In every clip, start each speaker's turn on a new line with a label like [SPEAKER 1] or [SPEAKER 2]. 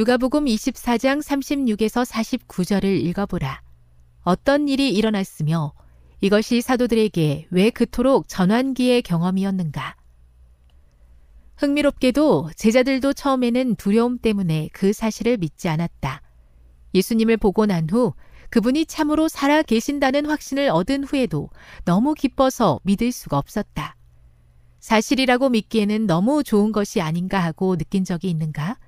[SPEAKER 1] 누가복음 24장 36에서 49절을 읽어보라. 어떤 일이 일어났으며 이것이 사도들에게 왜 그토록 전환기의 경험이었는가? 흥미롭게도 제자들도 처음에는 두려움 때문에 그 사실을 믿지 않았다. 예수님을 보고 난 후 그분이 참으로 살아 계신다는 확신을 얻은 후에도 너무 기뻐서 믿을 수가 없었다. 사실이라고 믿기에는 너무 좋은 것이 아닌가 하고 느낀 적이 있는가?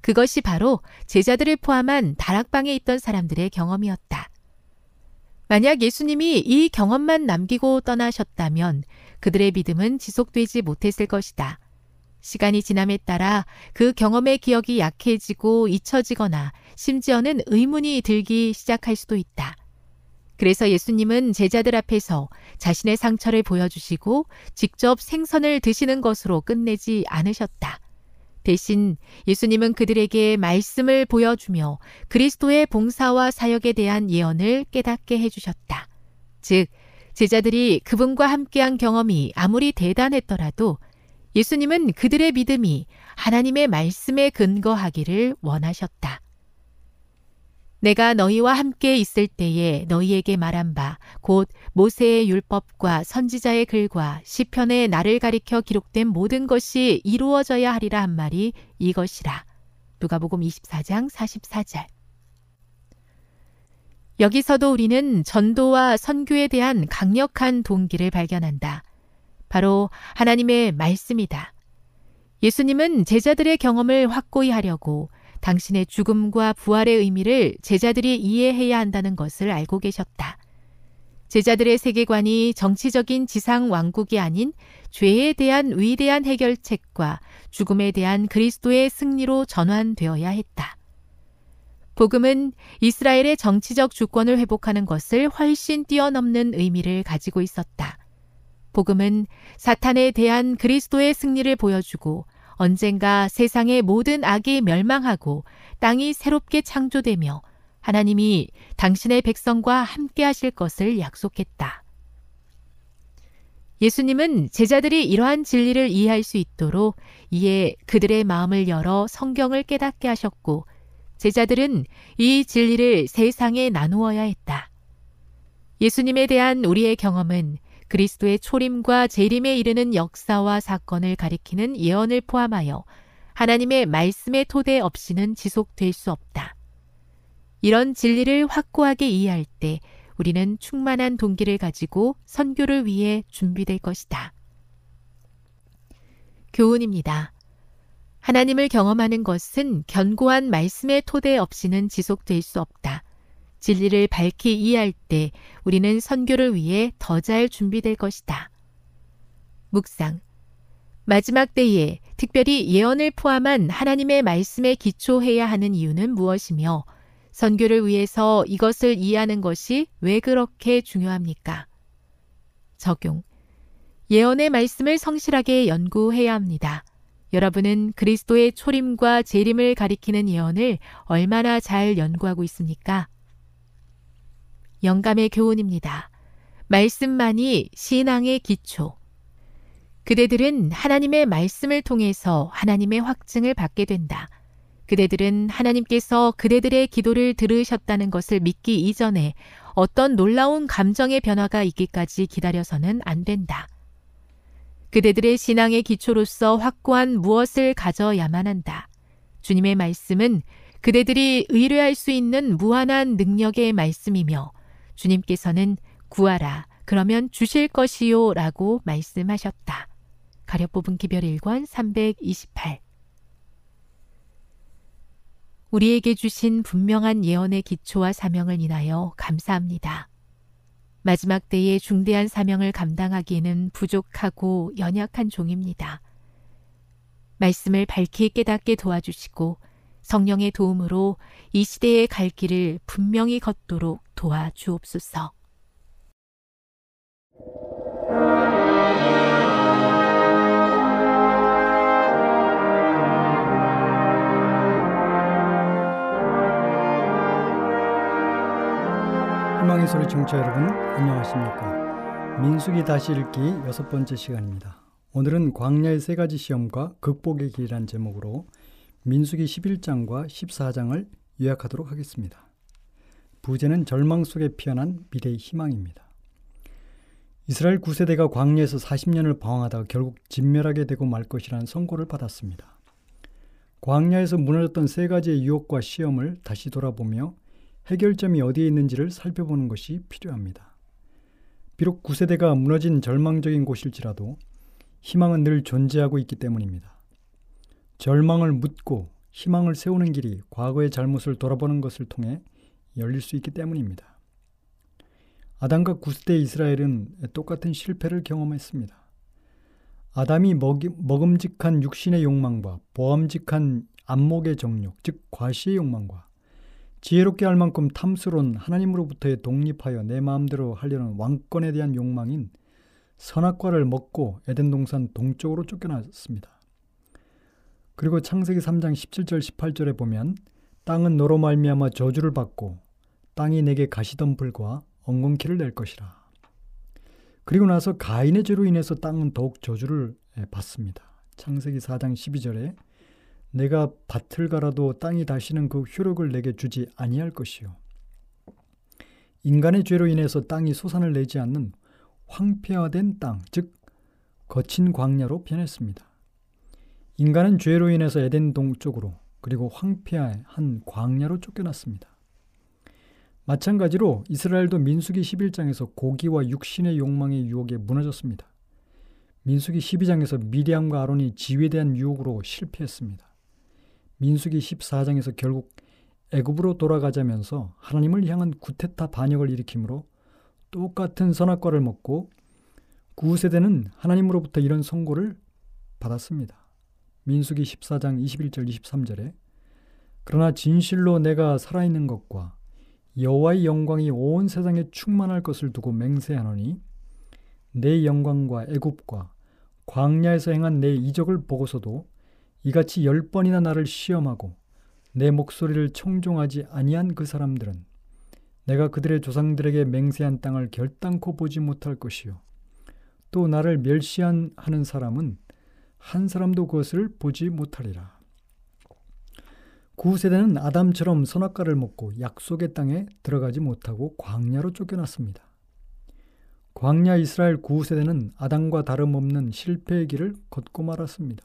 [SPEAKER 1] 그것이 바로 제자들을 포함한 다락방에 있던 사람들의 경험이었다. 만약 예수님이 이 경험만 남기고 떠나셨다면 그들의 믿음은 지속되지 못했을 것이다. 시간이 지남에 따라 그 경험의 기억이 약해지고 잊혀지거나 심지어는 의문이 들기 시작할 수도 있다. 그래서 예수님은 제자들 앞에서 자신의 상처를 보여주시고 직접 생선을 드시는 것으로 끝내지 않으셨다. 대신 예수님은 그들에게 말씀을 보여주며 그리스도의 봉사와 사역에 대한 예언을 깨닫게 해주셨다. 즉, 제자들이 그분과 함께한 경험이 아무리 대단했더라도 예수님은 그들의 믿음이 하나님의 말씀에 근거하기를 원하셨다. 내가 너희와 함께 있을 때에 너희에게 말한 바 곧 모세의 율법과 선지자의 글과 시편에 나를 가리켜 기록된 모든 것이 이루어져야 하리라 한 말이 이것이라. 누가복음 24장 44절. 여기서도 우리는 전도와 선교에 대한 강력한 동기를 발견한다. 바로 하나님의 말씀이다. 예수님은 제자들의 경험을 확고히 하려고 당신의 죽음과 부활의 의미를 제자들이 이해해야 한다는 것을 알고 계셨다. 제자들의 세계관이 정치적인 지상 왕국이 아닌 죄에 대한 위대한 해결책과 죽음에 대한 그리스도의 승리로 전환되어야 했다. 복음은 이스라엘의 정치적 주권을 회복하는 것을 훨씬 뛰어넘는 의미를 가지고 있었다. 복음은 사탄에 대한 그리스도의 승리를 보여주고 언젠가 세상의 모든 악이 멸망하고 땅이 새롭게 창조되며 하나님이 당신의 백성과 함께 하실 것을 약속했다. 예수님은 제자들이 이러한 진리를 이해할 수 있도록 이에 그들의 마음을 열어 성경을 깨닫게 하셨고 제자들은 이 진리를 세상에 나누어야 했다. 예수님에 대한 우리의 경험은 그리스도의 초림과 재림에 이르는 역사와 사건을 가리키는 예언을 포함하여 하나님의 말씀의 토대 없이는 지속될 수 없다. 이런 진리를 확고하게 이해할 때 우리는 충만한 동기를 가지고 선교를 위해 준비될 것이다. 교훈입니다. 하나님을 경험하는 것은 견고한 말씀의 토대 없이는 지속될 수 없다. 진리를 밝히 이해할 때 우리는 선교를 위해 더 잘 준비될 것이다. 묵상. 마지막 때에 특별히 예언을 포함한 하나님의 말씀에 기초해야 하는 이유는 무엇이며 선교를 위해서 이것을 이해하는 것이 왜 그렇게 중요합니까? 적용. 예언의 말씀을 성실하게 연구해야 합니다. 여러분은 그리스도의 초림과 재림을 가리키는 예언을 얼마나 잘 연구하고 있습니까? 영감의 교훈입니다. 말씀만이 신앙의 기초. 그대들은 하나님의 말씀을 통해서 하나님의 확증을 받게 된다. 그대들은 하나님께서 그대들의 기도를 들으셨다는 것을 믿기 이전에 어떤 놀라운 감정의 변화가 있기까지 기다려서는 안 된다. 그대들의 신앙의 기초로서 확고한 무엇을 가져야만 한다. 주님의 말씀은 그대들이 의뢰할 수 있는 무한한 능력의 말씀이며 주님께서는 구하라 그러면 주실 것이요 라고 말씀하셨다. 가려 뽑은 기별 1권 328 우리에게 주신 분명한 예언의 기초와 사명을 인하여 감사합니다. 마지막 때에 중대한 사명을 감당하기에는 부족하고 연약한 종입니다. 말씀을 밝히 깨닫게 도와주시고 성령의 도움으로 이 시대의 갈 길을 분명히 걷도록 도와주옵소서.
[SPEAKER 2] 희망의 소리 청취자 여러분 안녕하십니까 민숙이 다시 읽기 여섯 번째 시간입니다 오늘은 광야의 세 가지 시험과 극복의 길이란 제목으로 민숙이 11장과 14장을 요약하도록 하겠습니다 부제는 절망 속에 피어난 미래의 희망입니다 이스라엘 9세대가 광야에서 40년을 방황하다가 결국 진멸하게 되고 말 것이라는 선고를 받았습니다 광야에서 무너졌던 세 가지의 유혹과 시험을 다시 돌아보며 해결점이 어디에 있는지를 살펴보는 것이 필요합니다. 비록 구세대가 무너진 절망적인 곳일지라도 희망은 늘 존재하고 있기 때문입니다. 절망을 묻고 희망을 세우는 길이 과거의 잘못을 돌아보는 것을 통해 열릴 수 있기 때문입니다. 아담과 구세대 이스라엘은 똑같은 실패를 경험했습니다. 아담이 먹음직한 육신의 욕망과 보암직한 안목의 정욕, 즉 과시의 욕망과 지혜롭게 할 만큼 탐스러운 하나님으로부터의 독립하여 내 마음대로 하려는 왕권에 대한 욕망인 선악과를 먹고 에덴 동산 동쪽으로 쫓겨났습니다. 그리고 창세기 3장 17절 18절에 보면 땅은 너로 말미암아 저주를 받고 땅이 내게 가시덤불과 엉겅퀴를 낼 것이라. 그리고 나서 가인의 죄로 인해서 땅은 더욱 저주를 받습니다. 창세기 4장 12절에 내가 밭을 갈아도 땅이 다시는 그 효력을 내게 주지 아니할 것이요. 인간의 죄로 인해서 땅이 소산을 내지 않는 황폐화된 땅, 즉 거친 광야로 변했습니다. 인간은 죄로 인해서 에덴 동쪽으로 그리고 황폐한 광야로 쫓겨났습니다. 마찬가지로 이스라엘도 민수기 11장에서 고기와 육신의 욕망의 유혹에 무너졌습니다. 민수기 12장에서 미리암과 아론이 지위에 대한 유혹으로 실패했습니다. 민수기 14장에서 결국 애굽으로 돌아가자면서 하나님을 향한 구테타 반역을 일으키므로 똑같은 선악과를 먹고 구세대는 하나님으로부터 이런 선고를 받았습니다. 민수기 14장 21절 23절에 그러나 진실로 내가 살아있는 것과 여호와의 영광이 온 세상에 충만할 것을 두고 맹세하노니 내 영광과 애굽과 광야에서 행한 내 이적을 보고서도 이같이 열 번이나 나를 시험하고 내 목소리를 청종하지 아니한 그 사람들은 내가 그들의 조상들에게 맹세한 땅을 결단코 보지 못할 것이요. 또 나를 멸시한 하는 사람은 한 사람도 그것을 보지 못하리라. 구세대는 아담처럼 선악과를 먹고 약속의 땅에 들어가지 못하고 광야로 쫓겨났습니다. 광야 이스라엘 구세대는 아담과 다름없는 실패의 길을 걷고 말았습니다.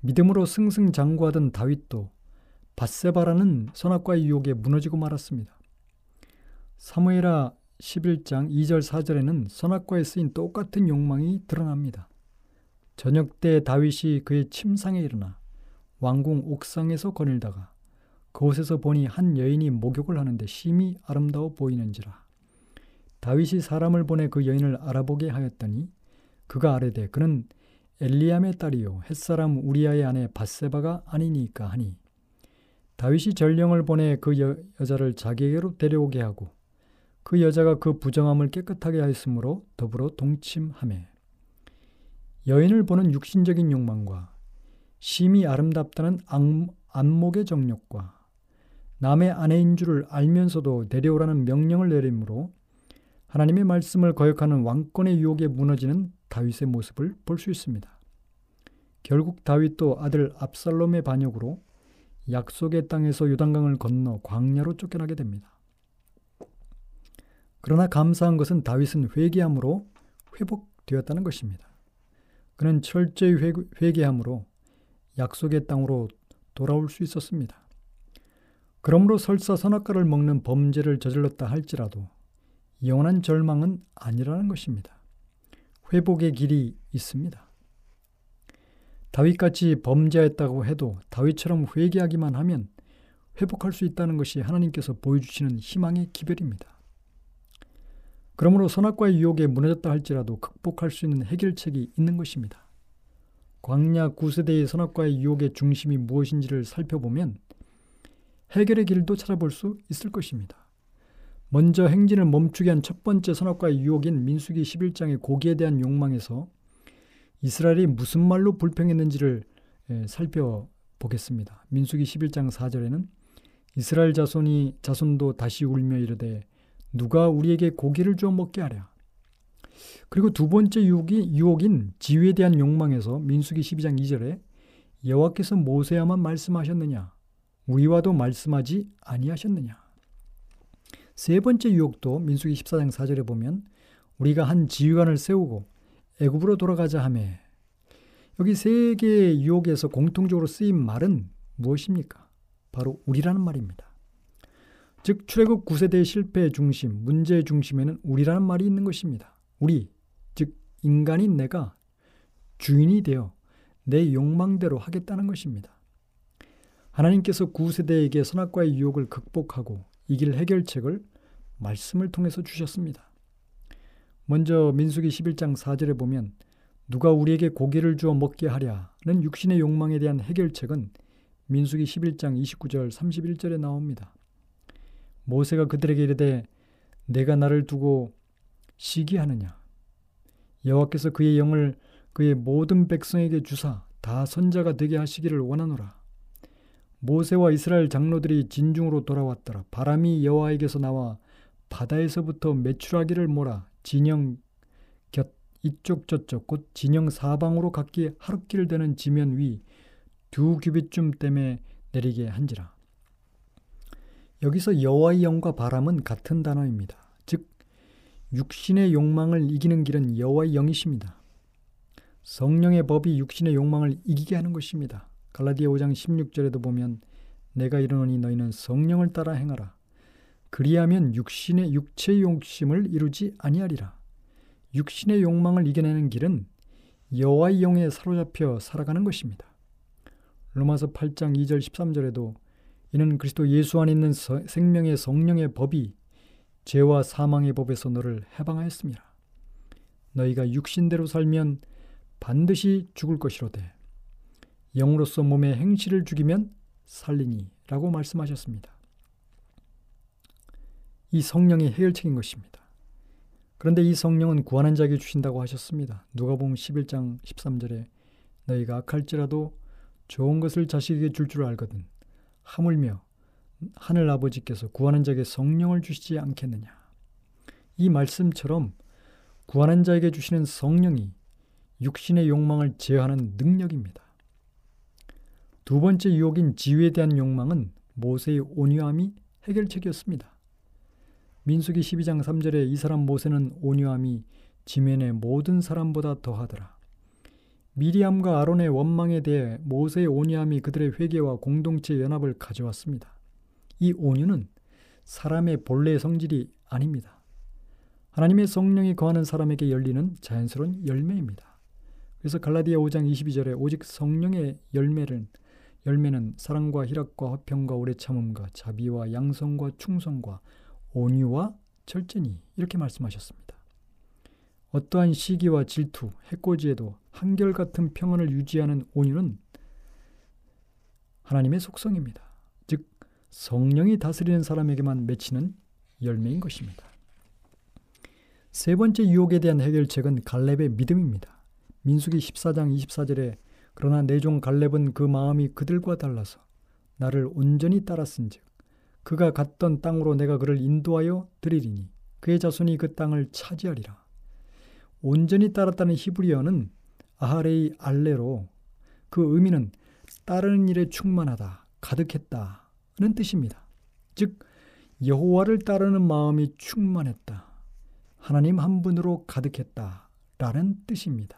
[SPEAKER 2] 믿음으로 승승장구하던 다윗도 바세바라는 선악과의 유혹에 무너지고 말았습니다. 사무엘하 11장 2절 4절에는 선악과에 쓰인 똑같은 욕망이 드러납니다. 저녁 때 다윗이 그의 침상에 일어나 왕궁 옥상에서 거닐다가 그곳에서 보니 한 여인이 목욕을 하는데 심히 아름다워 보이는지라. 다윗이 사람을 보내 그 여인을 알아보게 하였더니 그가 아뢰되 그는 엘리암의 딸이요 햇사람 우리아의 아내 바세바가 아니니까 하니 다윗이 전령을 보내 그 여, 여자를 자기에게로 데려오게 하고 그 여자가 그 부정함을 깨끗하게 하였으므로 더불어 동침하매 여인을 보는 육신적인 욕망과 심히 아름답다는 안목의 정욕과 남의 아내인 줄을 알면서도 내려오라는 명령을 내림으로 하나님의 말씀을 거역하는 왕권의 유혹에 무너지는 다윗의 모습을 볼 수 있습니다. 결국 다윗도 아들 압살롬의 반역으로 약속의 땅에서 요단강을 건너 광야로 쫓겨나게 됩니다. 그러나 감사한 것은 다윗은 회개함으로 회복되었다는 것입니다. 그는 철저히 회개함으로 약속의 땅으로 돌아올 수 있었습니다. 그러므로 설사 선악과를 먹는 범죄를 저질렀다 할지라도 영원한 절망은 아니라는 것입니다. 회복의 길이 있습니다. 다윗같이 범죄했다고 해도 다윗처럼 회개하기만 하면 회복할 수 있다는 것이 하나님께서 보여주시는 희망의 기별입니다. 그러므로 선악과의 유혹에 무너졌다 할지라도 극복할 수 있는 해결책이 있는 것입니다. 광야 구세대의 선악과의 유혹의 중심이 무엇인지를 살펴보면 해결의 길도 찾아볼 수 있을 것입니다. 먼저 행진을 멈추게 한 첫 번째 선악과의 유혹인 민수기 11장의 고기에 대한 욕망에서 이스라엘이 무슨 말로 불평했는지를 살펴보겠습니다. 민수기 11장 4절에는 이스라엘 자손이 자손도 다시 울며 이르되 누가 우리에게 고기를 주어 먹게 하랴. 그리고 두 번째 유혹이 유혹인 지위에 대한 욕망에서 민수기 12장 2절에 여호와께서 모세야만 말씀하셨느냐 우리와도 말씀하지 아니하셨느냐. 세 번째 유혹도 민수기 14장 4절에 보면 우리가 한 지휘관을 세우고 애굽으로 돌아가자 하매 여기 세 개의 유혹에서 공통적으로 쓰인 말은 무엇입니까? 바로 우리라는 말입니다. 즉 출애굽 9세대의 실패의 중심, 문제의 중심에는 우리라는 말이 있는 것입니다. 우리, 즉 인간인 내가 주인이 되어 내 욕망대로 하겠다는 것입니다. 하나님께서 9세대에게 선악과의 유혹을 극복하고 이길 해결책을 말씀을 통해서 주셨습니다. 먼저 민수기 11장 4절에 보면 누가 우리에게 고기를 주어 먹게 하랴는 육신의 욕망에 대한 해결책은 민수기 11장 29절 31절에 나옵니다. 모세가 그들에게 이르되 내가 나를 두고 시기하느냐? 여호와께서 그의 영을 그의 모든 백성에게 주사 다 선자가 되게 하시기를 원하노라. 모세와 이스라엘 장로들이 진중으로 돌아왔더라. 바람이 여호와에게서 나와 바다에서부터 메추라기를 몰아 진영 곁 이쪽 저쪽 곧 진영 사방으로 각기 하룻길 되는 지면 위 두 규빗쯤 땜에 내리게 한지라 여기서 여호와의 영과 바람은 같은 단어입니다. 즉 육신의 욕망을 이기는 길은 여호와의 영이십니다. 성령의 법이 육신의 욕망을 이기게 하는 것입니다. 갈라디아 5장 16절에도 보면 내가 이르노니 너희는 성령을 따라 행하라. 그리하면 육신의 육체의 욕심을 이루지 아니하리라. 육신의 욕망을 이겨내는 길은 여호와의 영에 사로잡혀 살아가는 것입니다. 로마서 8장 2절 13절에도 이는 그리스도 예수 안에 있는 생명의 성령의 법이 죄와 사망의 법에서 너를 해방하였습니다. 너희가 육신대로 살면 반드시 죽을 것이로되 영으로서 몸의 행실을 죽이면 살리니라고 말씀하셨습니다. 이 성령의 해결책인 것입니다. 그런데 이 성령은 구하는 자에게 주신다고 하셨습니다. 누가복음 11장 13절에 너희가 악할지라도 좋은 것을 자식에게 줄줄 줄 알거든 하물며 하늘 아버지께서 구하는 자에게 성령을 주시지 않겠느냐. 이 말씀처럼 구하는 자에게 주시는 성령이 육신의 욕망을 제어하는 능력입니다. 두 번째 유혹인 지위에 대한 욕망은 모세의 온유함이 해결책이었습니다. 민수기 12장 3절에 이 사람 모세는 온유함이 지면의 모든 사람보다 더하더라. 미리암과 아론의 원망에 대해 모세의 온유함이 그들의 회개와 공동체 연합을 가져왔습니다. 이 온유는 사람의 본래의 성질이 아닙니다. 하나님의 성령이 거하는 사람에게 열리는 자연스러운 열매입니다. 그래서 갈라디아 5장 22절에 오직 성령의 열매는 열매는 사랑과 희락과 화평과 오래 참음과 자비와 양성과 충성과 온유와 절제니 이렇게 말씀하셨습니다. 어떠한 시기와 질투, 해코지에도 한결같은 평안을 유지하는 온유는 하나님의 속성입니다. 즉 성령이 다스리는 사람에게만 맺히는 열매인 것입니다. 세 번째 유혹에 대한 해결책은 갈렙의 믿음입니다. 민수기 14장 24절에 그러나 내종 갈렙은 그 마음이 그들과 달라서 나를 온전히 따랐은즉 그가 갔던 땅으로 내가 그를 인도하여 드리리니 그의 자손이 그 땅을 차지하리라. 온전히 따랐다는 히브리어는 아하레이 알레로 그 의미는 따르는 일에 충만하다, 가득했다는 뜻입니다. 즉 여호와를 따르는 마음이 충만했다. 하나님 한 분으로 가득했다라는 뜻입니다.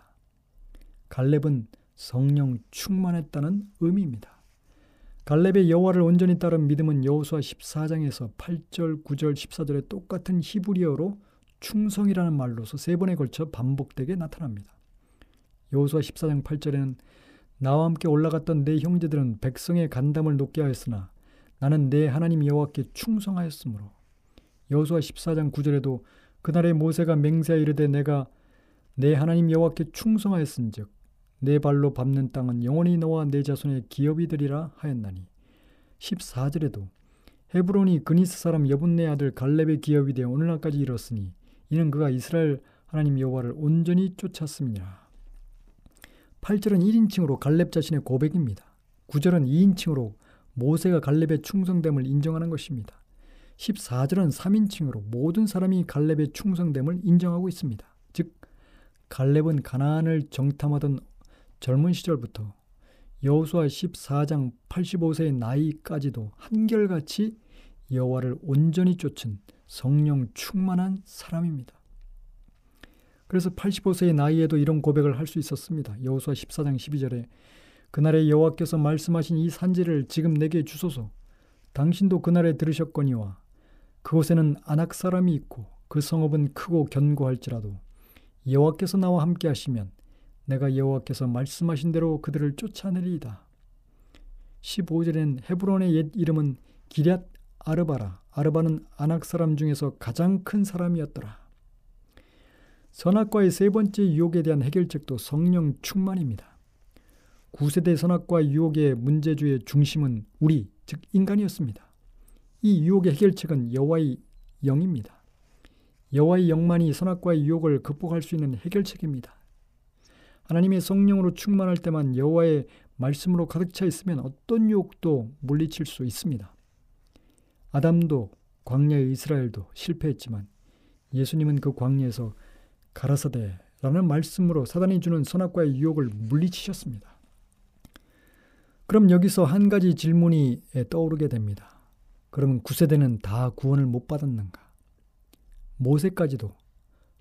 [SPEAKER 2] 갈렙은 성령 충만했다는 의미입니다. 갈렙의 여호와를 온전히 따른 믿음은 여호수아 14장에서 8절, 9절, 14절에 똑같은 히브리어로 충성이라는 말로서 세 번에 걸쳐 반복되게 나타납니다. 여호수아 14장 8절에는 나와 함께 올라갔던 내 형제들은 백성의 간담을 높게 하였으나 나는 내 하나님 여호와께 충성하였으므로 여호수아 14장 9절에도 그날에 모세가 맹세하 이르되 내가 내 하나님 여호와께 충성하였은즉 내 발로 밟는 땅은 영원히 너와 내 자손의 기업이 되리라 하였나니 14절에도 헤브론이 그니스 사람 여분네 아들 갈렙의 기업이 되어 오늘날까지 이뤘으니 이는 그가 이스라엘 하나님 여호와를 온전히 쫓았습니다. 8절은 1인칭으로 갈렙 자신의 고백입니다. 9절은 2인칭으로 모세가 갈렙의 충성됨을 인정하는 것입니다. 14절은 3인칭으로 모든 사람이 갈렙의 충성됨을 인정하고 있습니다. 즉 갈렙은 가나안을 정탐하던 젊은 시절부터 여호수아 14장 85세의 나이까지도 한결같이 여호와를 온전히 쫓은 성령 충만한 사람입니다. 그래서 85세의 나이에도 이런 고백을 할 수 있었습니다. 여호수아 14장 12절에 그날에 여호와께서 말씀하신 이 산지를 지금 내게 주소서. 당신도 그날에 들으셨거니와 그곳에는 안악 사람이 있고 그 성읍은 크고 견고할지라도 여호와께서 나와 함께 하시면 내가 여호와께서 말씀하신 대로 그들을 쫓아내리이다. 15절엔 헤브론의 옛 이름은 기럇 아르바라. 아르바는 아낙 사람 중에서 가장 큰 사람이었더라. 선악과의 세 번째 유혹에 대한 해결책도 성령 충만입니다. 9세대 선악과 유혹의 문제주의 중심은 우리, 즉 인간이었습니다. 이 유혹의 해결책은 여호와의 영입니다. 여호와의 영만이 선악과의 유혹을 극복할 수 있는 해결책입니다. 하나님의 성령으로 충만할 때만 여호와의 말씀으로 가득 차 있으면 어떤 유혹도 물리칠 수 있습니다. 아담도 광야의 이스라엘도 실패했지만 예수님은 그 광야에서 가라사대라는 말씀으로 사단이 주는 선악과의 유혹을 물리치셨습니다. 그럼 여기서 한 가지 질문이 떠오르게 됩니다. 그러면 9세대는 다 구원을 못 받았는가? 모세까지도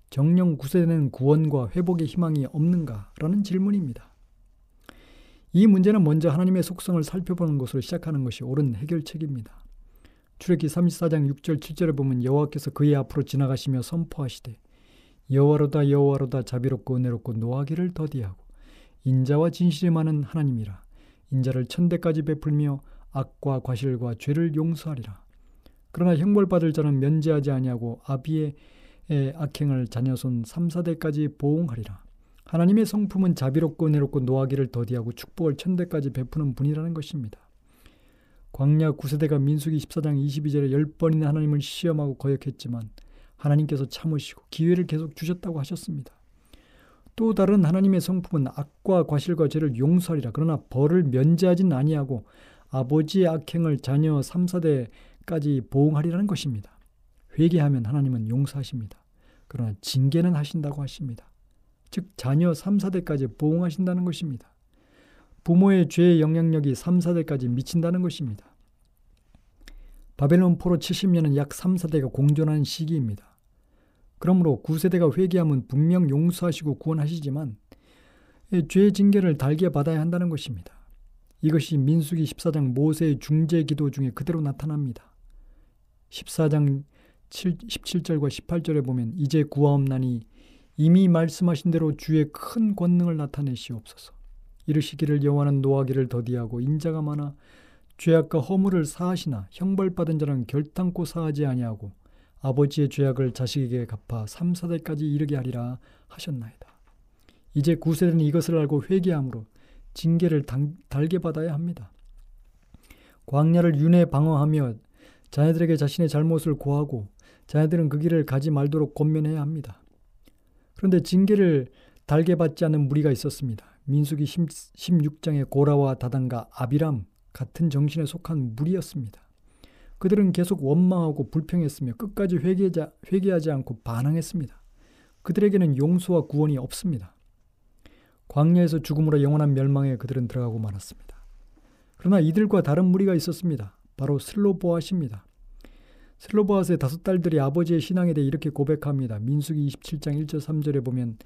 [SPEAKER 2] 정령 9세대는 구원과 회복의 희망이 없는가 라는 질문입니다. 이 문제는 먼저 하나님의 속성을 살펴보는 것으로 시작하는 것이 옳은 해결책입니다. 출애기 34장 6절 7절에 보면 여호와께서 그의 앞으로 지나가시며 선포하시되 여호와로다 여호와로다 자비롭고 은혜롭고 노하기를 더디하고 인자와 진실이 많은 하나님이라. 인자를 천대까지 베풀며 악과 과실과 죄를 용서하리라. 그러나 형벌받을 자는 면제하지 아니하고 아비의 악행을 자녀손 3, 4대까지 보응하리라. 하나님의 성품은 자비롭고 은혜롭고 노하기를 더디하고 축복을 천대까지 베푸는 분이라는 것입니다. 광야 9세대가 민수기 14장 22절에 열 번이나 하나님을 시험하고 거역했지만 하나님께서 참으시고 기회를 계속 주셨다고 하셨습니다. 또 다른 하나님의 성품은 악과 과실과 죄를 용서하리라. 그러나 벌을 면제하진 아니하고 아버지의 악행을 자녀 3, 4대까지 보응하리라는 것입니다. 회개하면 하나님은 용서하십니다. 그러나 징계는 하신다고 하십니다. 즉 자녀 3, 4대까지 보응하신다는 것입니다. 부모의 죄의 영향력이 3, 4대까지 미친다는 것입니다. 바벨론 포로 70년은 약 3, 4대가 공존하는 시기입니다. 그러므로 9세대가 회개하면 분명 용서하시고 구원하시지만 죄의 징계를 달게 받아야 한다는 것입니다. 이것이 민수기 14장 모세의 중재 기도 중에 그대로 나타납니다. 14장 7, 17절과 18절에 보면 이제 구하옵나니 이미 말씀하신 대로 주의 큰 권능을 나타내시옵소서. 이르시기를 여호와는 노하기를 더디하고 인자가 많아 죄악과 허물을 사하시나 형벌받은 자는 결탄코 사하지 아니하고 아버지의 죄악을 자식에게 갚아 3, 4대까지 이르게 하리라 하셨나이다. 이제 구세대는 이것을 알고 회개함으로 징계를 달게 받아야 합니다. 광야를 윤회 방어하며 자녀들에게 자신의 잘못을 고하고 자녀들은 그 길을 가지 말도록 권면해야 합니다. 그런데 징계를 달게 받지 않은 무리가 있었습니다. 민수기 16장의 고라와 다단과 아비람 같은 정신에 속한 무리였습니다. 그들은 계속 원망하고 불평했으며 끝까지 회개하지, 회개하지 않고 반항했습니다. 그들에게는 용서와 구원이 없습니다. 광야에서 죽음으로 영원한 멸망에 그들은 들어가고 말았습니다. 그러나 이들과 다른 무리가 있었습니다. 바로 슬로보아십니다. 슬로보아스의 다섯 딸들이 아버지의 신앙에 대해 이렇게 고백합니다. 민수기 27장 1절 3절에 보면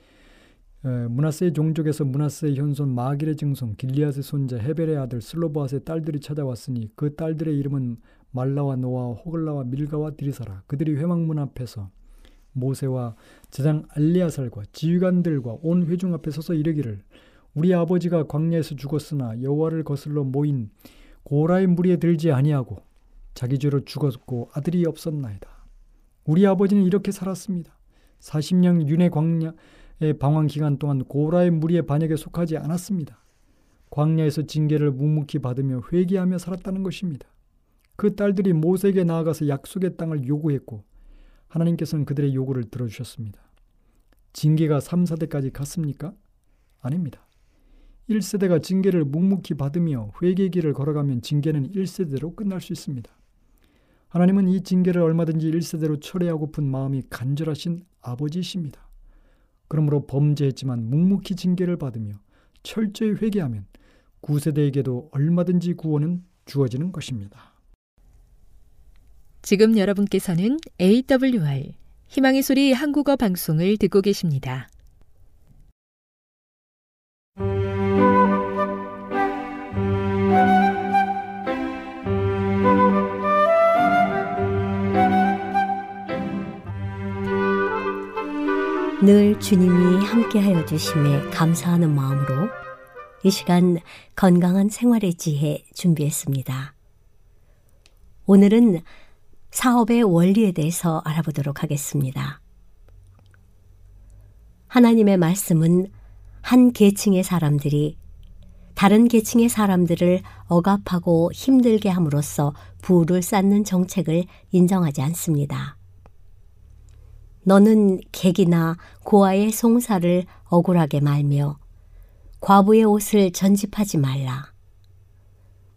[SPEAKER 2] 문하세의 종족에서 문하세의 현손 마길의 증손 길리앗의 손자 헤벨의 아들 슬로보아스의 딸들이 찾아왔으니 그 딸들의 이름은 말라와 노아와 호글라와 밀가와 디리사라 그들이 회막문 앞에서 모세와 제장 알리아살과 지휘관들과 온 회중 앞에 서서 이르기를 우리 아버지가 광야에서 죽었으나 여호와를 거슬러 모인 고라의 무리에 들지 아니하고 자기 죄로 죽었고 아들이 없었나이다. 우리 아버지는 이렇게 살았습니다. 40년 윤회 광야의 방황 기간 동안 고라의 무리의 반역에 속하지 않았습니다. 광야에서 징계를 묵묵히 받으며 회개하며 살았다는 것입니다. 그 딸들이 모세에게 나아가서 약속의 땅을 요구했고 하나님께서는 그들의 요구를 들어주셨습니다. 징계가 3, 4대까지 갔습니까? 아닙니다. 1세대가 징계를 묵묵히 받으며 회개의 길을 걸어가면 징계는 1세대로 끝날 수 있습니다. 하나님은 이 징계를 얼마든지 1세대로 철회하고픈 마음이 간절하신 아버지이십니다. 그러므로 범죄했지만 묵묵히 징계를 받으며 철저히 회개하면 9세대에게도 얼마든지 구원은 주어지는 것입니다.
[SPEAKER 1] 지금 여러분께서는 AWR 희망의 소리 한국어 방송을 듣고 계십니다.
[SPEAKER 3] 늘 주님이 함께하여 주심에 감사하는 마음으로 이 시간 건강한 생활의 지혜 준비했습니다. 오늘은 사업의 원리에 대해서 알아보도록 하겠습니다. 하나님의 말씀은 한 계층의 사람들이 다른 계층의 사람들을 억압하고 힘들게 함으로써 부를 쌓는 정책을 인정하지 않습니다. 너는 객이나 고아의 송사를 억울하게 말며 과부의 옷을 전집하지 말라.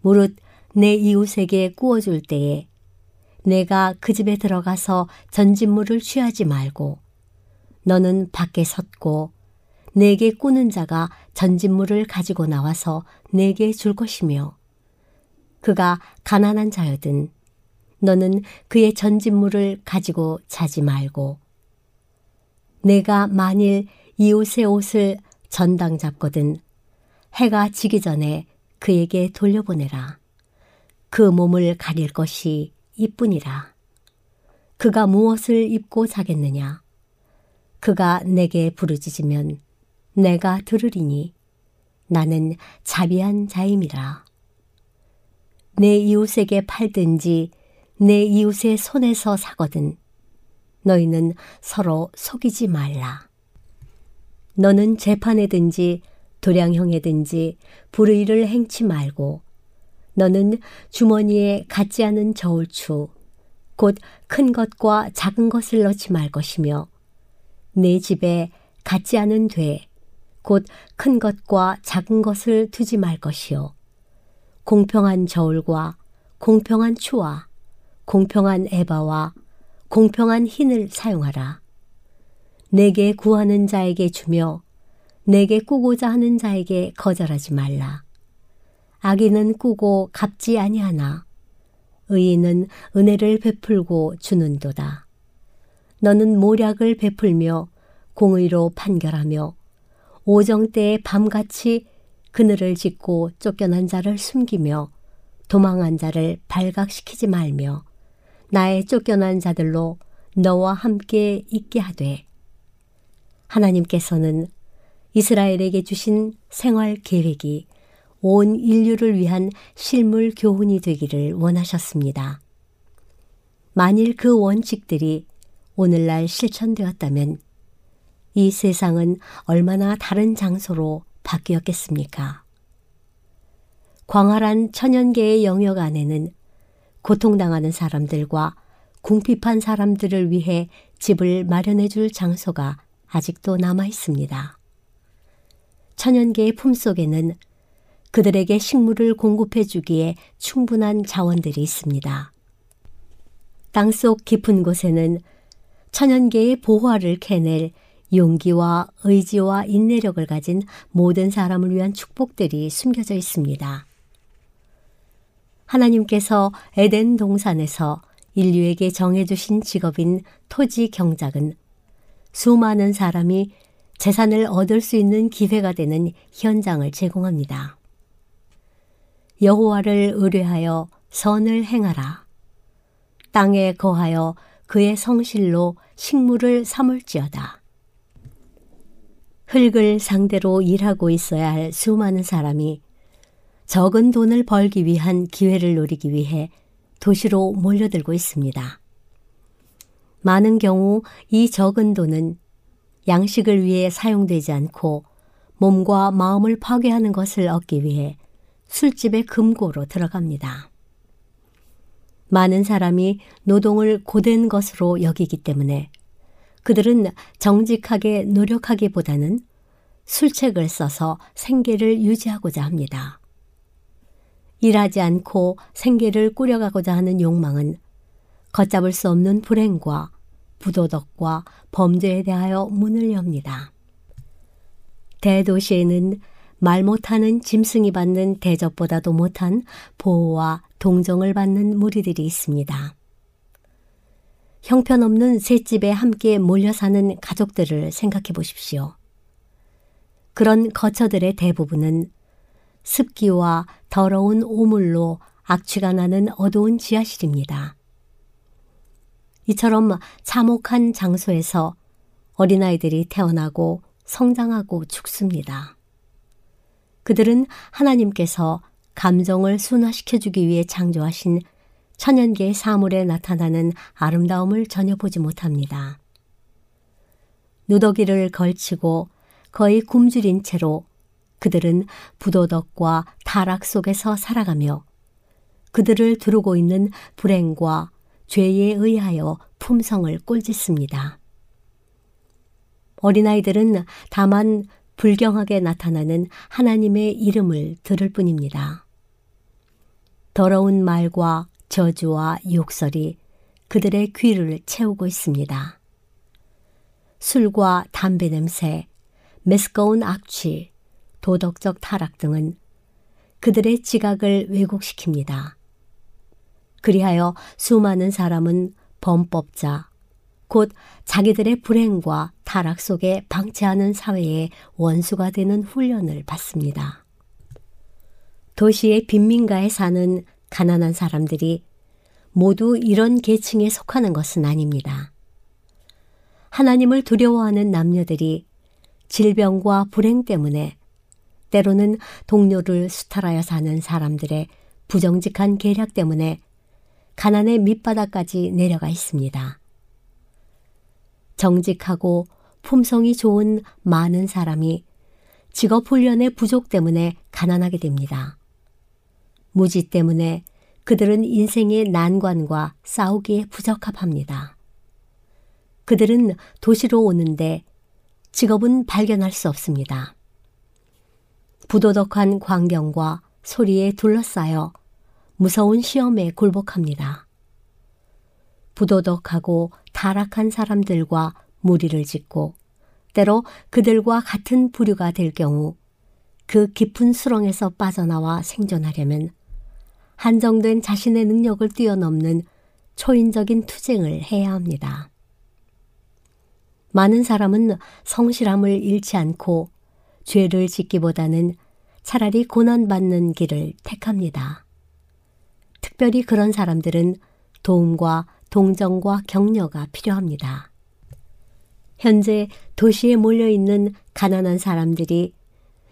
[SPEAKER 3] 무릇 내 이웃에게 구워줄 때에 내가 그 집에 들어가서 전진물을 취하지 말고 너는 밖에 섰고 내게 꾸는 자가 전진물을 가지고 나와서 내게 줄 것이며 그가 가난한 자여든 너는 그의 전진물을 가지고 자지 말고 내가 만일 이웃의 옷을 전당 잡거든 해가 지기 전에 그에게 돌려보내라. 그 몸을 가릴 것이 이뿐이라. 그가 무엇을 입고 자겠느냐? 그가 내게 부르짖으면 내가 들으리니 나는 자비한 자임이라. 내 이웃에게 팔든지 내 이웃의 손에서 사거든 너희는 서로 속이지 말라. 너는 재판에든지 도량형에든지 불의를 행치 말고 너는 주머니에 갖지 않은 저울추 곧 큰 것과 작은 것을 넣지 말 것이며 내 집에 갖지 않은 돼 곧 큰 것과 작은 것을 두지 말 것이요 공평한 저울과 공평한 추와 공평한 에바와 공평한 흰을 사용하라. 내게 구하는 자에게 주며 내게 꾸고자 하는 자에게 거절하지 말라. 악인은 꾸고 갚지 아니하나 의인은 은혜를 베풀고 주는도다. 너는 모략을 베풀며 공의로 판결하며 오정 때에 밤같이 그늘을 짓고 쫓겨난 자를 숨기며 도망한 자를 발각시키지 말며 나의 쫓겨난 자들로 너와 함께 있게 하되 하나님께서는 이스라엘에게 주신 생활 계획이 온 인류를 위한 실물 교훈이 되기를 원하셨습니다. 만일 그 원칙들이 오늘날 실천되었다면 이 세상은 얼마나 다른 장소로 바뀌었겠습니까? 광활한 천연계의 영역 안에는 고통당하는 사람들과 궁핍한 사람들을 위해 집을 마련해 줄 장소가 아직도 남아 있습니다. 천연계의 품속에는 그들에게 식물을 공급해 주기에 충분한 자원들이 있습니다. 땅속 깊은 곳에는 천연계의 보화를 캐낼 용기와 의지와 인내력을 가진 모든 사람을 위한 축복들이 숨겨져 있습니다. 하나님께서 에덴 동산에서 인류에게 정해주신 직업인 토지 경작은 수많은 사람이 재산을 얻을 수 있는 기회가 되는 현장을 제공합니다. 여호와를 의뢰하여 선을 행하라. 땅에 거하여 그의 성실로 식물을 삼을지어다. 흙을 상대로 일하고 있어야 할 수많은 사람이 적은 돈을 벌기 위한 기회를 노리기 위해 도시로 몰려들고 있습니다. 많은 경우 이 적은 돈은 양식을 위해 사용되지 않고 몸과 마음을 파괴하는 것을 얻기 위해 술집의 금고로 들어갑니다. 많은 사람이 노동을 고된 것으로 여기기 때문에 그들은 정직하게 노력하기보다는 술책을 써서 생계를 유지하고자 합니다. 일하지 않고 생계를 꾸려가고자 하는 욕망은 걷잡을 수 없는 불행과 부도덕과 범죄에 대하여 문을 엽니다. 대도시에는 말 못하는 짐승이 받는 대접보다도 못한 보호와 동정을 받는 무리들이 있습니다. 형편없는 셋집에 함께 몰려 사는 가족들을 생각해 보십시오. 그런 거처들의 대부분은 습기와 더러운 오물로 악취가 나는 어두운 지하실입니다. 이처럼 참혹한 장소에서 어린아이들이 태어나고 성장하고 죽습니다. 그들은 하나님께서 감정을 순화시켜주기 위해 창조하신 천연계의 사물에 나타나는 아름다움을 전혀 보지 못합니다. 누더기를 걸치고 거의 굶주린 채로 그들은 부도덕과 타락 속에서 살아가며 그들을 두르고 있는 불행과 죄에 의하여 품성을 꼴짓습니다. 어린아이들은 다만 불경하게 나타나는 하나님의 이름을 들을 뿐입니다. 더러운 말과 저주와 욕설이 그들의 귀를 채우고 있습니다. 술과 담배 냄새, 메스꺼운 악취, 도덕적 타락 등은 그들의 지각을 왜곡시킵니다. 그리하여 수많은 사람은 범법자, 곧 자기들의 불행과 타락 속에 방치하는 사회의 원수가 되는 훈련을 받습니다. 도시의 빈민가에 사는 가난한 사람들이 모두 이런 계층에 속하는 것은 아닙니다. 하나님을 두려워하는 남녀들이 질병과 불행 때문에 때로는 동료를 수탈하여 사는 사람들의 부정직한 계략 때문에 가난의 밑바닥까지 내려가 있습니다. 정직하고 품성이 좋은 많은 사람이 직업 훈련의 부족 때문에 가난하게 됩니다. 무지 때문에 그들은 인생의 난관과 싸우기에 부적합합니다. 그들은 도시로 오는데 직업은 발견할 수 없습니다. 부도덕한 광경과 소리에 둘러싸여 무서운 시험에 굴복합니다. 부도덕하고 타락한 사람들과 무리를 짓고 때로 그들과 같은 부류가 될 경우 그 깊은 수렁에서 빠져나와 생존하려면 한정된 자신의 능력을 뛰어넘는 초인적인 투쟁을 해야 합니다. 많은 사람은 성실함을 잃지 않고 죄를 짓기보다는 차라리 고난받는 길을 택합니다. 특별히 그런 사람들은 도움과 동정과 격려가 필요합니다. 현재 도시에 몰려 있는 가난한 사람들이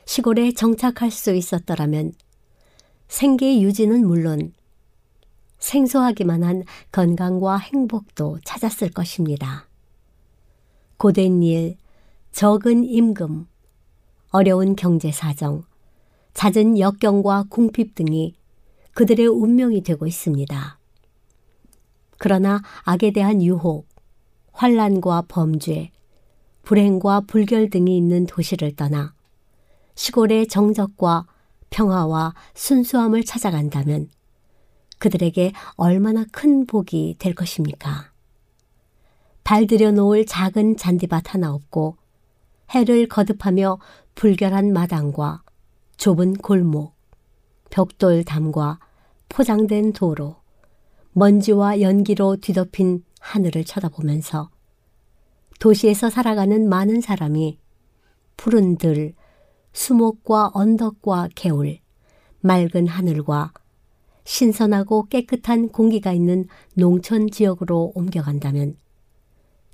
[SPEAKER 3] 시골에 정착할 수 있었더라면 생계 유지는 물론 생소하기만 한 건강과 행복도 찾았을 것입니다. 고된 일, 적은 임금, 어려운 경제 사정, 잦은 역경과 궁핍 등이 그들의 운명이 되고 있습니다. 그러나 악에 대한 유혹, 환란과 범죄, 불행과 불결 등이 있는 도시를 떠나 시골의 정적과 평화와 순수함을 찾아간다면 그들에게 얼마나 큰 복이 될 것입니까? 발 들여 놓을 작은 잔디밭 하나 없고 해를 거듭하며 불결한 마당과 좁은 골목, 벽돌 담과 포장된 도로, 먼지와 연기로 뒤덮인 하늘을 쳐다보면서 도시에서 살아가는 많은 사람이 푸른 들, 수목과 언덕과 개울, 맑은 하늘과 신선하고 깨끗한 공기가 있는 농촌 지역으로 옮겨간다면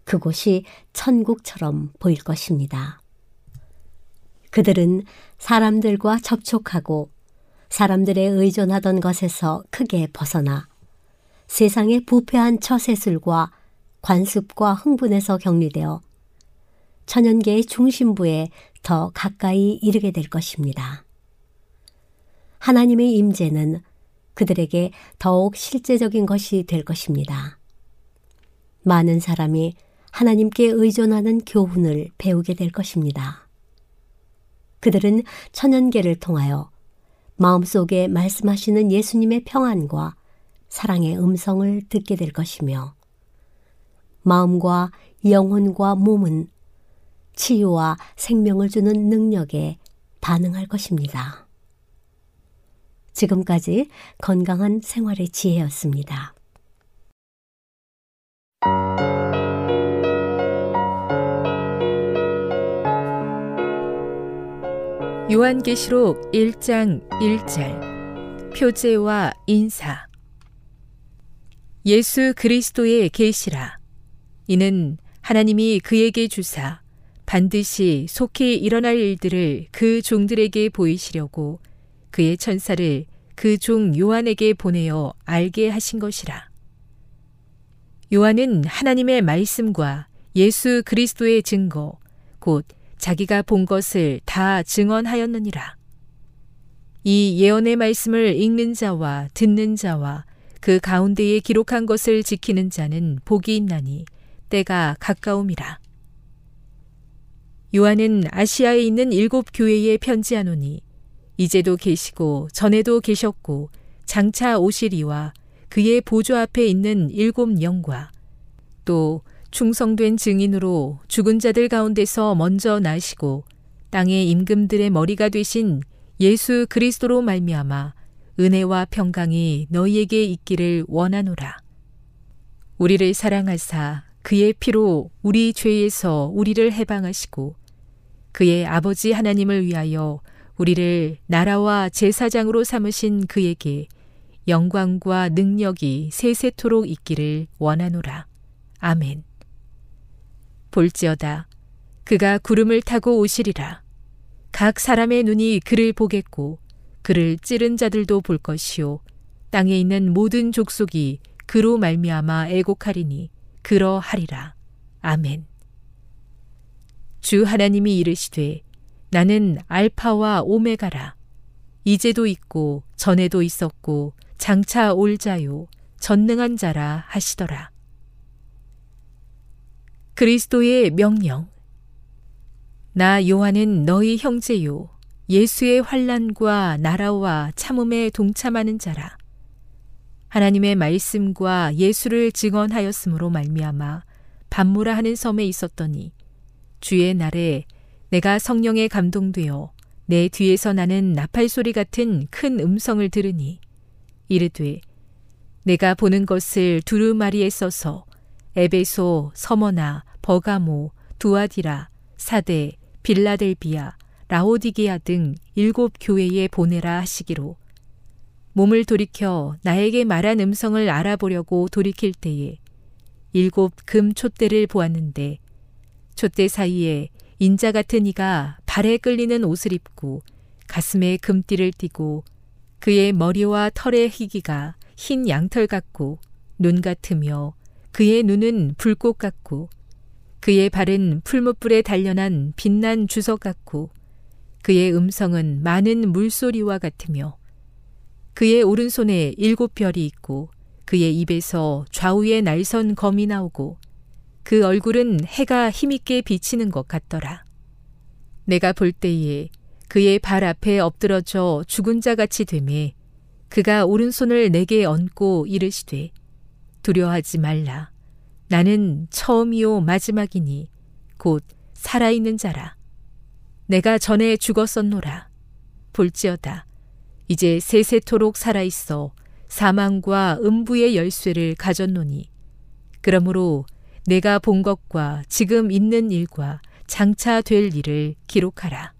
[SPEAKER 3] 그곳이 천국처럼 보일 것입니다. 그들은 사람들과 접촉하고 사람들에 의존하던 것에서 크게 벗어나 세상의 부패한 처세술과 관습과 흥분에서 격리되어 천연계의 중심부에 더 가까이 이르게 될 것입니다. 하나님의 임재는 그들에게 더욱 실제적인 것이 될 것입니다. 많은 사람이 하나님께 의존하는 교훈을 배우게 될 것입니다. 그들은 천연계를 통하여 마음속에 말씀하시는 예수님의 평안과 사랑의 음성을 듣게 될 것이며 마음과 영혼과 몸은 치유와 생명을 주는 능력에 반응할 것입니다. 지금까지 건강한 생활의 지혜였습니다.
[SPEAKER 1] 요한계시록 1장 1절. 표제와 인사. 예수 그리스도의 계시라. 이는 하나님이 그에게 주사 반드시 속히 일어날 일들을 그 종들에게 보이시려고 그의 천사를 그 종 요한에게 보내어 알게 하신 것이라. 요한은 하나님의 말씀과 예수 그리스도의 증거, 곧 자기가 본 것을 다 증언하였느니라. 이 예언의 말씀을 읽는 자와 듣는 자와 그 가운데에 기록한 것을 지키는 자는 복이 있나니 때가 가까움이라. 요한은 아시아에 있는 일곱 교회에 편지하노니 이제도 계시고 전에도 계셨고 장차 오시리와 그의 보좌 앞에 있는 일곱 영과 또 충성된 증인으로 죽은 자들 가운데서 먼저 나시고 땅의 임금들의 머리가 되신 예수 그리스도로 말미암아 은혜와 평강이 너희에게 있기를 원하노라. 우리를 사랑하사 그의 피로 우리 죄에서 우리를 해방하시고 그의 아버지 하나님을 위하여 우리를 나라와 제사장으로 삼으신 그에게 영광과 능력이 세세토록 있기를 원하노라. 아멘. 볼지어다. 그가 구름을 타고 오시리라. 각 사람의 눈이 그를 보겠고 그를 찌른 자들도 볼 것이요 땅에 있는 모든 족속이 그로 말미암아 애곡하리니 그러하리라. 아멘. 주 하나님이 이르시되 나는 알파와 오메가라. 이제도 있고 전에도 있었고 장차 올 자요 전능한 자라 하시더라. 그리스도의 명령. 나 요한은 너희 형제요 예수의 환란과 나라와 참음에 동참하는 자라. 하나님의 말씀과 예수를 증언하였으므로 말미암아 반무라 하는 섬에 있었더니 주의 날에 내가 성령에 감동되어 내 뒤에서 나는 나팔 소리 같은 큰 음성을 들으니 이르되 내가 보는 것을 두루마리에 써서 에베소, 서머나, 버가모, 두아디라, 사대, 빌라델비아, 라오디게아 등 일곱 교회에 보내라 하시기로. 몸을 돌이켜 나에게 말한 음성을 알아보려고 돌이킬 때에 일곱 금 촛대를 보았는데 촛대 사이에 인자 같은 이가 발에 끌리는 옷을 입고 가슴에 금띠를 띠고 그의 머리와 털의 희기가 흰 양털 같고 눈 같으며 그의 눈은 불꽃 같고 그의 발은 풀무불에 단련한 빛난 주석 같고 그의 음성은 많은 물소리와 같으며 그의 오른손에 일곱 별이 있고 그의 입에서 좌우에 날선 검이 나오고 그 얼굴은 해가 힘있게 비치는 것 같더라. 내가 볼 때에 그의 발 앞에 엎드러져 죽은 자 같이 되매 그가 오른손을 내게 얹고 이르시되 두려워하지 말라. 나는 처음이요 마지막이니 곧 살아있는 자라. 내가 전에 죽었었노라. 볼지어다. 이제 세세토록 살아있어 사망과 음부의 열쇠를 가졌노니. 그러므로 내가 본 것과 지금 있는 일과 장차 될 일을 기록하라.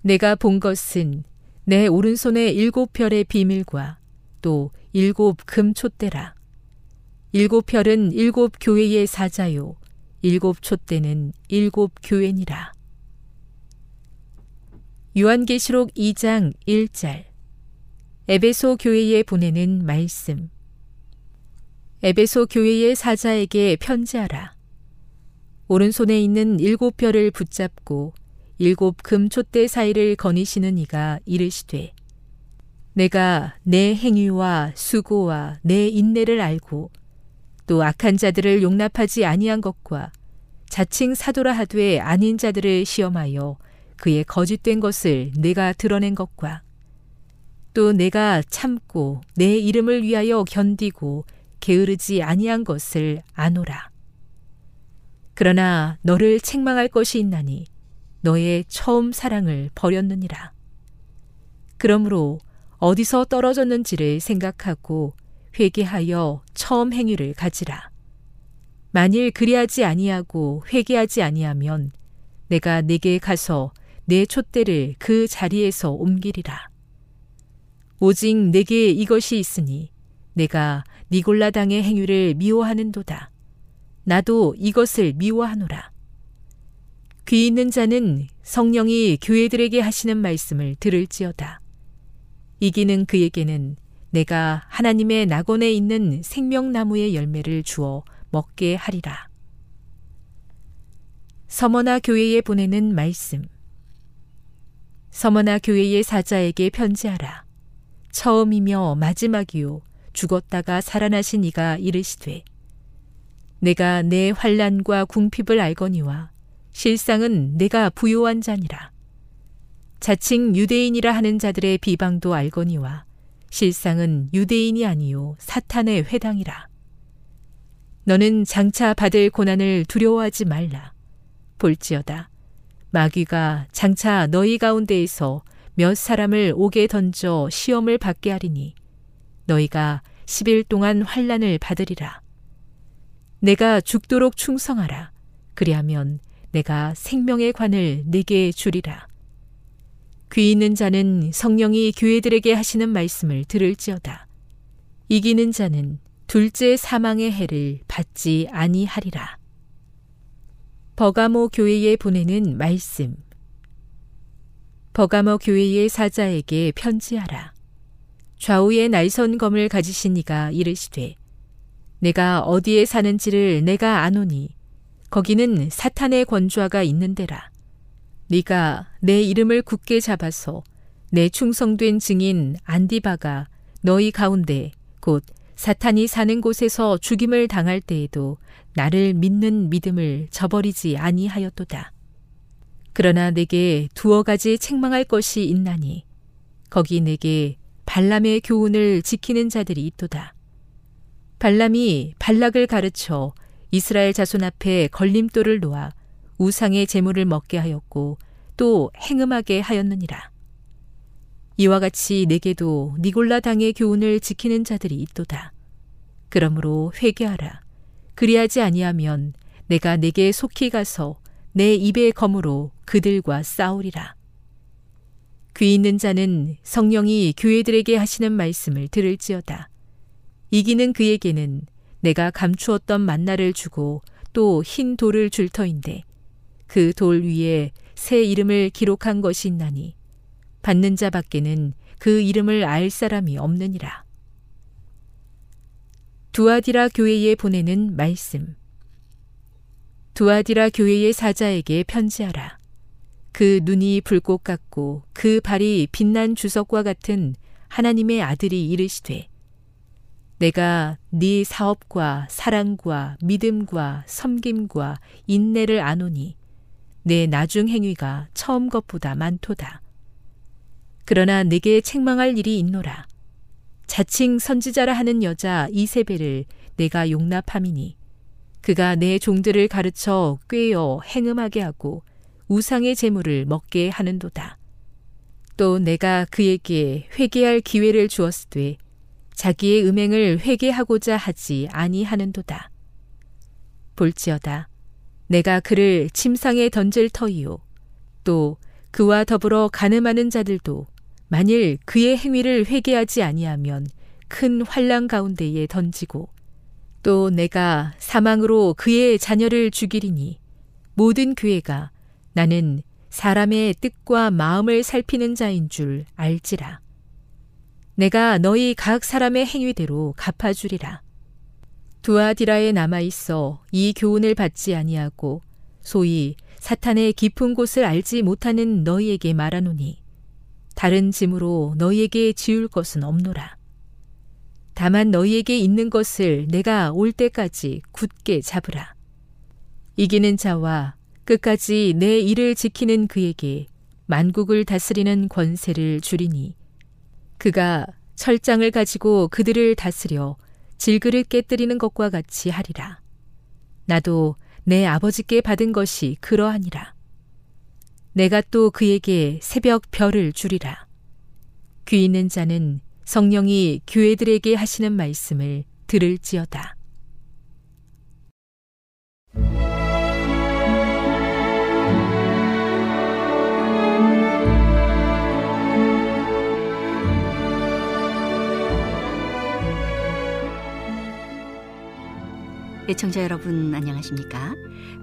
[SPEAKER 1] 내가 본 것은 내 오른손의 일곱 별의 비밀과 또 일곱 금촛대라. 일곱 별은 일곱 교회의 사자요. 일곱 촛대는 일곱 교회니라. 요한계시록 2장 1절 에베소 교회에 보내는 말씀 에베소 교회의 사자에게 편지하라. 오른손에 있는 일곱 별을 붙잡고 일곱 금촛대 사이를 거니시는 이가 이르시되 내가 내 행위와 수고와 내 인내를 알고 또 악한 자들을 용납하지 아니한 것과 자칭 사도라 하되 아닌 자들을 시험하여 그의 거짓된 것을 내가 드러낸 것과 또 내가 참고 내 이름을 위하여 견디고 게으르지 아니한 것을 아노라. 그러나 너를 책망할 것이 있나니 너의 처음 사랑을 버렸느니라. 그러므로 어디서 떨어졌는지를 생각하고 회개하여 처음 행위를 가지라. 만일 그리하지 아니하고 회개하지 아니하면 내가 내게 가서 내 촛대를 그 자리에서 옮기리라. 오직 내게 이것이 있으니 내가 니골라 당의 행위를 미워하는도다. 나도 이것을 미워하노라. 귀 있는 자는 성령이 교회들에게 하시는 말씀을 들을지어다. 이기는 그에게는 내가 하나님의 낙원에 있는 생명나무의 열매를 주어 먹게 하리라. 서머나 교회에 보내는 말씀. 서머나 교회의 사자에게 편지하라. 처음이며 마지막이요 죽었다가 살아나신 이가 이르시되 내가 내 환란과 궁핍을 알거니와 실상은 내가 부요한 자니라. 자칭 유대인이라 하는 자들의 비방도 알거니와 실상은 유대인이 아니요 사탄의 회당이라. 너는 장차 받을 고난을 두려워하지 말라. 볼지어다. 마귀가 장차 너희 가운데에서 몇 사람을 옥에 던져 시험을 받게 하리니 너희가 10일 동안 환란을 받으리라. 내가 죽도록 충성하라. 그리하면 내가 생명의 관을 네게 주리라. 귀 있는 자는 성령이 교회들에게 하시는 말씀을 들을지어다. 이기는 자는 둘째 사망의 해를 받지 아니하리라. 버가모 교회에 보내는 말씀. 버가모 교회의 사자에게 편지하라. 좌우에 날선 검을 가지신 이가 이르시되 내가 어디에 사는지를 내가 아노니 거기는 사탄의 권좌가 있는 데라. 네가 내 이름을 굳게 잡아서 내 충성된 증인 안디바가 너희 가운데 곧 사탄이 사는 곳에서 죽임을 당할 때에도 나를 믿는 믿음을 저버리지 아니하였도다. 그러나 내게 두어 가지 책망할 것이 있나니 거기 내게 발람의 교훈을 지키는 자들이 있도다. 발람이 발락을 가르쳐 이스라엘 자손 앞에 걸림돌을 놓아 우상의 재물을 먹게 하였고 또 행음하게 하였느니라. 이와 같이 내게도 니골라 당의 교훈을 지키는 자들이 있도다. 그러므로 회개하라. 그리하지 아니하면 내가 내게 속히 가서 내 입의 검으로 그들과 싸우리라. 귀 있는 자는 성령이 교회들에게 하시는 말씀을 들을지어다. 이기는 그에게는 내가 감추었던 만나를 주고 또 흰 돌을 줄 터인데 그 돌 위에 새 이름을 기록한 것이 있나니 받는 자 밖에는 그 이름을 알 사람이 없느니라. 두아디라 교회에 보내는 말씀. 두아디라 교회의 사자에게 편지하라. 그 눈이 불꽃 같고 그 발이 빛난 주석과 같은 하나님의 아들이 이르시되 내가 네 사업과 사랑과 믿음과 섬김과 인내를 아노니 내 나중 행위가 처음 것보다 많도다. 그러나 내게 책망할 일이 있노라. 자칭 선지자라 하는 여자 이세벨을 내가 용납함이니 그가 내 종들을 가르쳐 꿰어 행음하게 하고 우상의 재물을 먹게 하는도다. 또 내가 그에게 회개할 기회를 주었으되 자기의 음행을 회개하고자 하지 아니하는도다. 볼지어다. 내가 그를 침상에 던질 터이요. 또 그와 더불어 가늠하는 자들도 만일 그의 행위를 회개하지 아니하면 큰 환란 가운데에 던지고 또 내가 사망으로 그의 자녀를 죽이리니 모든 교회가 나는 사람의 뜻과 마음을 살피는 자인 줄 알지라. 내가 너희 각 사람의 행위대로 갚아주리라. 두아디라에 남아 있어 이 교훈을 받지 아니하고 소위 사탄의 깊은 곳을 알지 못하는 너희에게 말하노니 다른 짐으로 너희에게 지울 것은 없노라. 다만 너희에게 있는 것을 내가 올 때까지 굳게 잡으라. 이기는 자와 끝까지 내 일을 지키는 그에게 만국을 다스리는 권세를 주리니 그가 철장을 가지고 그들을 다스려 질그릇 깨뜨리는 것과 같이 하리라. 나도 내 아버지께 받은 것이 그러하니라. 내가 또 그에게 새벽 별을 주리라. 귀 있는 자는 성령이 교회들에게 하시는 말씀을 들을지어다.
[SPEAKER 4] 애청자 여러분 안녕하십니까?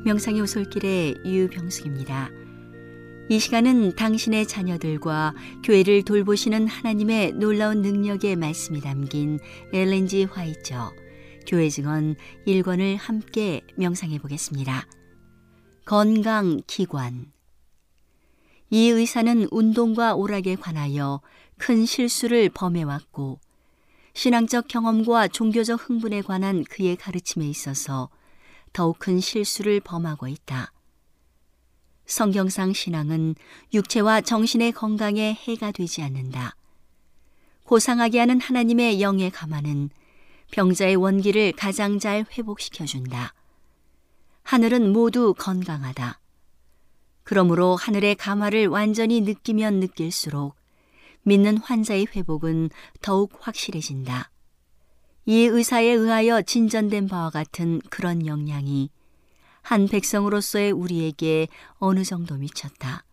[SPEAKER 4] 명상의 오솔길의 유병숙입니다. 이 시간은 당신의 자녀들과 교회를 돌보시는 하나님의 놀라운 능력의 말씀이 담긴 엘렌지 화이처 교회 증언 1권을 함께 명상해 보겠습니다. 건강 기관 이 의사는 운동과 오락에 관하여 큰 실수를 범해왔고 신앙적 경험과 종교적 흥분에 관한 그의 가르침에 있어서 더욱 큰 실수를 범하고 있다. 성경상 신앙은 육체와 정신의 건강에 해가 되지 않는다. 고상하게 하는 하나님의 영의 가마는 병자의 원기를 가장 잘 회복시켜준다. 하늘은 모두 건강하다. 그러므로 하늘의 가마를 완전히 느끼면 느낄수록 믿는 환자의 회복은 더욱 확실해진다. 이 의사에 의하여 진전된 바와 같은 그런 영향이 한 백성으로서의 우리에게 어느 정도 미쳤다.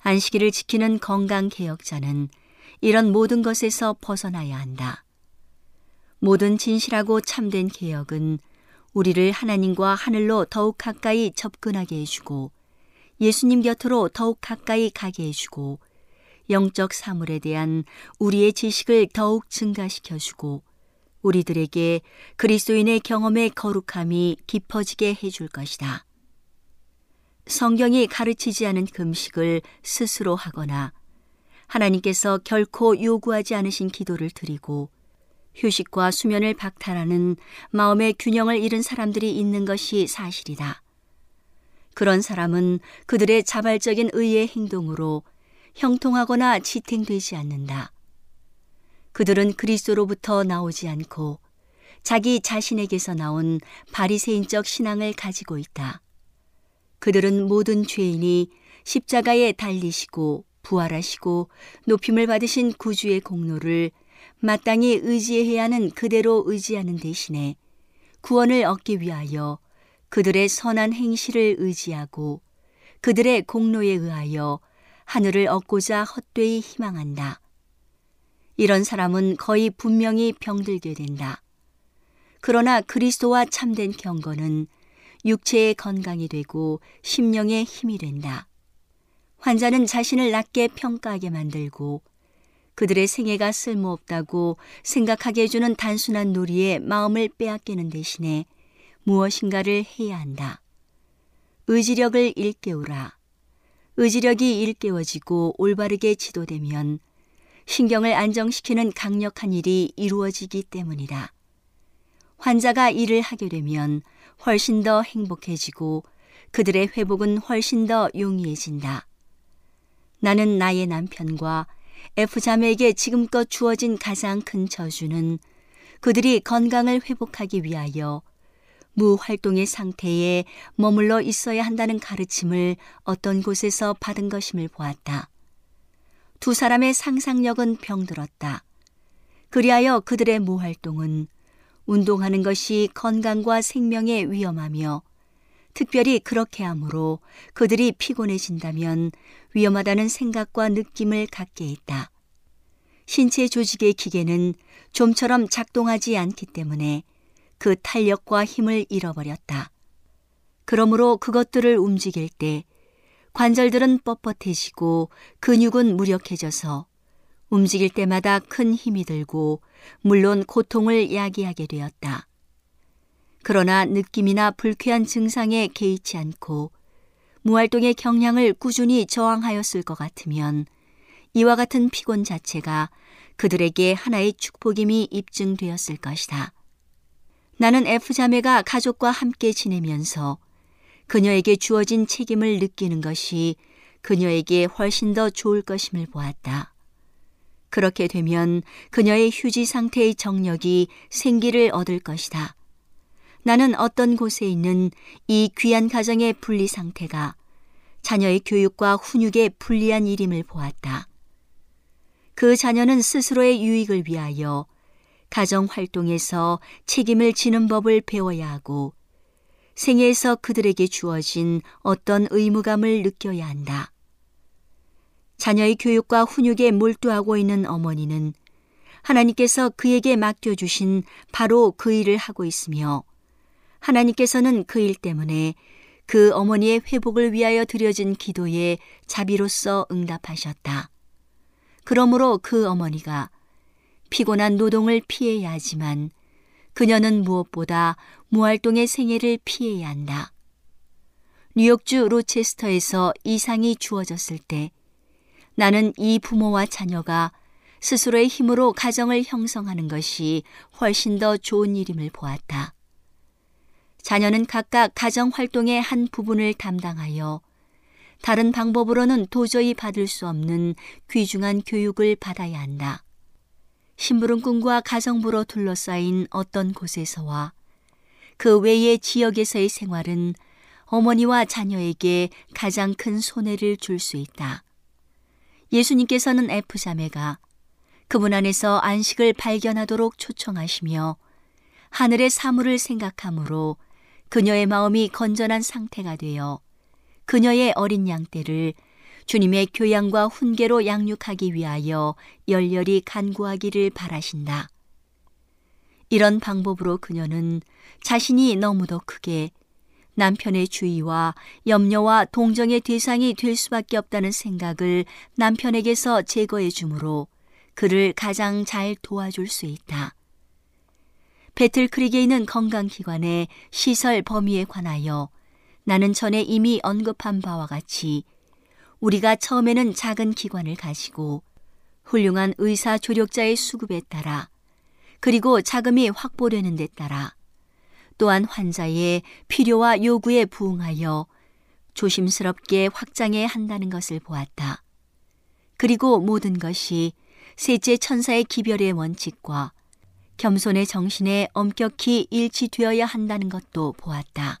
[SPEAKER 4] 안식일을 지키는 건강 개혁자는 이런 모든 것에서 벗어나야 한다. 모든 진실하고 참된 개혁은 우리를 하나님과 하늘로 더욱 가까이 접근하게 해주고 예수님 곁으로 더욱 가까이 가게 해주고 영적 사물에 대한 우리의 지식을 더욱 증가시켜 주고 우리들에게 그리스도인의 경험의 거룩함이 깊어지게 해줄 것이다. 성경이 가르치지 않은 금식을 스스로 하거나 하나님께서 결코 요구하지 않으신 기도를 드리고 휴식과 수면을 박탈하는 마음의 균형을 잃은 사람들이 있는 것이 사실이다. 그런 사람은 그들의 자발적인 의의 행동으로 형통하거나 지탱되지 않는다. 그들은 그리스도로부터 나오지 않고 자기 자신에게서 나온 바리새인적 신앙을 가지고 있다. 그들은 모든 죄인이 십자가에 달리시고 부활하시고 높임을 받으신 구주의 공로를 마땅히 의지해야 하는 그대로 의지하는 대신에 구원을 얻기 위하여 그들의 선한 행실을 의지하고 그들의 공로에 의하여 하늘을 얻고자 헛되이 희망한다. 이런 사람은 거의 분명히 병들게 된다. 그러나 그리스도와 참된 경건은 육체의 건강이 되고 심령의 힘이 된다. 환자는 자신을 낮게 평가하게 만들고 그들의 생애가 쓸모없다고 생각하게 해주는 단순한 놀이에 마음을 빼앗기는 대신에 무엇인가를 해야 한다. 의지력을 일깨우라. 의지력이 일깨워지고 올바르게 지도되면 신경을 안정시키는 강력한 일이 이루어지기 때문이다. 환자가 일을 하게 되면 훨씬 더 행복해지고 그들의 회복은 훨씬 더 용이해진다. 나는 나의 남편과 F자매에게 지금껏 주어진 가장 큰 저주는 그들이 건강을 회복하기 위하여 무활동의 상태에 머물러 있어야 한다는 가르침을 어떤 곳에서 받은 것임을 보았다. 두 사람의 상상력은 병들었다. 그리하여 그들의 무활동은 운동하는 것이 건강과 생명에 위험하며 특별히 그렇게 하므로 그들이 피곤해진다면 위험하다는 생각과 느낌을 갖게 했다. 신체 조직의 기계는 좀처럼 작동하지 않기 때문에 그 탄력과 힘을 잃어버렸다. 그러므로 그것들을 움직일 때 관절들은 뻣뻣해지고 근육은 무력해져서 움직일 때마다 큰 힘이 들고 물론 고통을 야기하게 되었다. 그러나 느낌이나 불쾌한 증상에 개의치 않고 무활동의 경향을 꾸준히 저항하였을 것 같으면 이와 같은 피곤 자체가 그들에게 하나의 축복임이 입증되었을 것이다. 나는 F자매가 가족과 함께 지내면서 그녀에게 주어진 책임을 느끼는 것이 그녀에게 훨씬 더 좋을 것임을 보았다. 그렇게 되면 그녀의 휴지 상태의 정력이 생기를 얻을 것이다. 나는 어떤 곳에 있는 이 귀한 가정의 분리 상태가 자녀의 교육과 훈육에 불리한 일임을 보았다. 그 자녀는 스스로의 유익을 위하여 가정 활동에서 책임을 지는 법을 배워야 하고 생애에서 그들에게 주어진 어떤 의무감을 느껴야 한다. 자녀의 교육과 훈육에 몰두하고 있는 어머니는 하나님께서 그에게 맡겨주신 바로 그 일을 하고 있으며 하나님께서는 그 일 때문에 그 어머니의 회복을 위하여 드려진 기도에 자비로서 응답하셨다. 그러므로 그 어머니가 피곤한 노동을 피해야 하지만 그녀는 무엇보다 무활동의 생애를 피해야 한다. 뉴욕주 로체스터에서 이상이 주어졌을 때 나는 이 부모와 자녀가 스스로의 힘으로 가정을 형성하는 것이 훨씬 더 좋은 일임을 보았다. 자녀는 각각 가정 활동의 한 부분을 담당하여 다른 방법으로는 도저히 받을 수 없는 귀중한 교육을 받아야 한다. 심부름꾼과 가정부로 둘러싸인 어떤 곳에서와 그 외의 지역에서의 생활은 어머니와 자녀에게 가장 큰 손해를 줄 수 있다. 예수님께서는 F자매가 그분 안에서 안식을 발견하도록 초청하시며 하늘의 사물을 생각함으로 그녀의 마음이 건전한 상태가 되어 그녀의 어린 양떼를 주님의 교양과 훈계로 양육하기 위하여 열렬히 간구하기를 바라신다. 이런 방법으로 그녀는 자신이 너무도 크게 남편의 주의와 염려와 동정의 대상이 될 수밖에 없다는 생각을 남편에게서 제거해 주므로 그를 가장 잘 도와줄 수 있다. 배틀크릭에 있는 건강기관의 시설 범위에 관하여 나는 전에 이미 언급한 바와 같이 우리가 처음에는 작은 기관을 가지고 훌륭한 의사 조력자의 수급에 따라 그리고 자금이 확보되는 데 따라 또한 환자의 필요와 요구에 부응하여 조심스럽게 확장해야 한다는 것을 보았다. 그리고 모든 것이 셋째 천사의 기별의 원칙과 겸손의 정신에 엄격히 일치되어야 한다는 것도 보았다.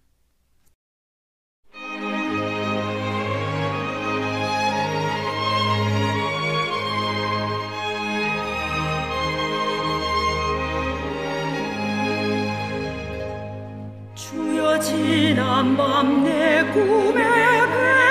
[SPEAKER 5] 지난 밤 내 꿈에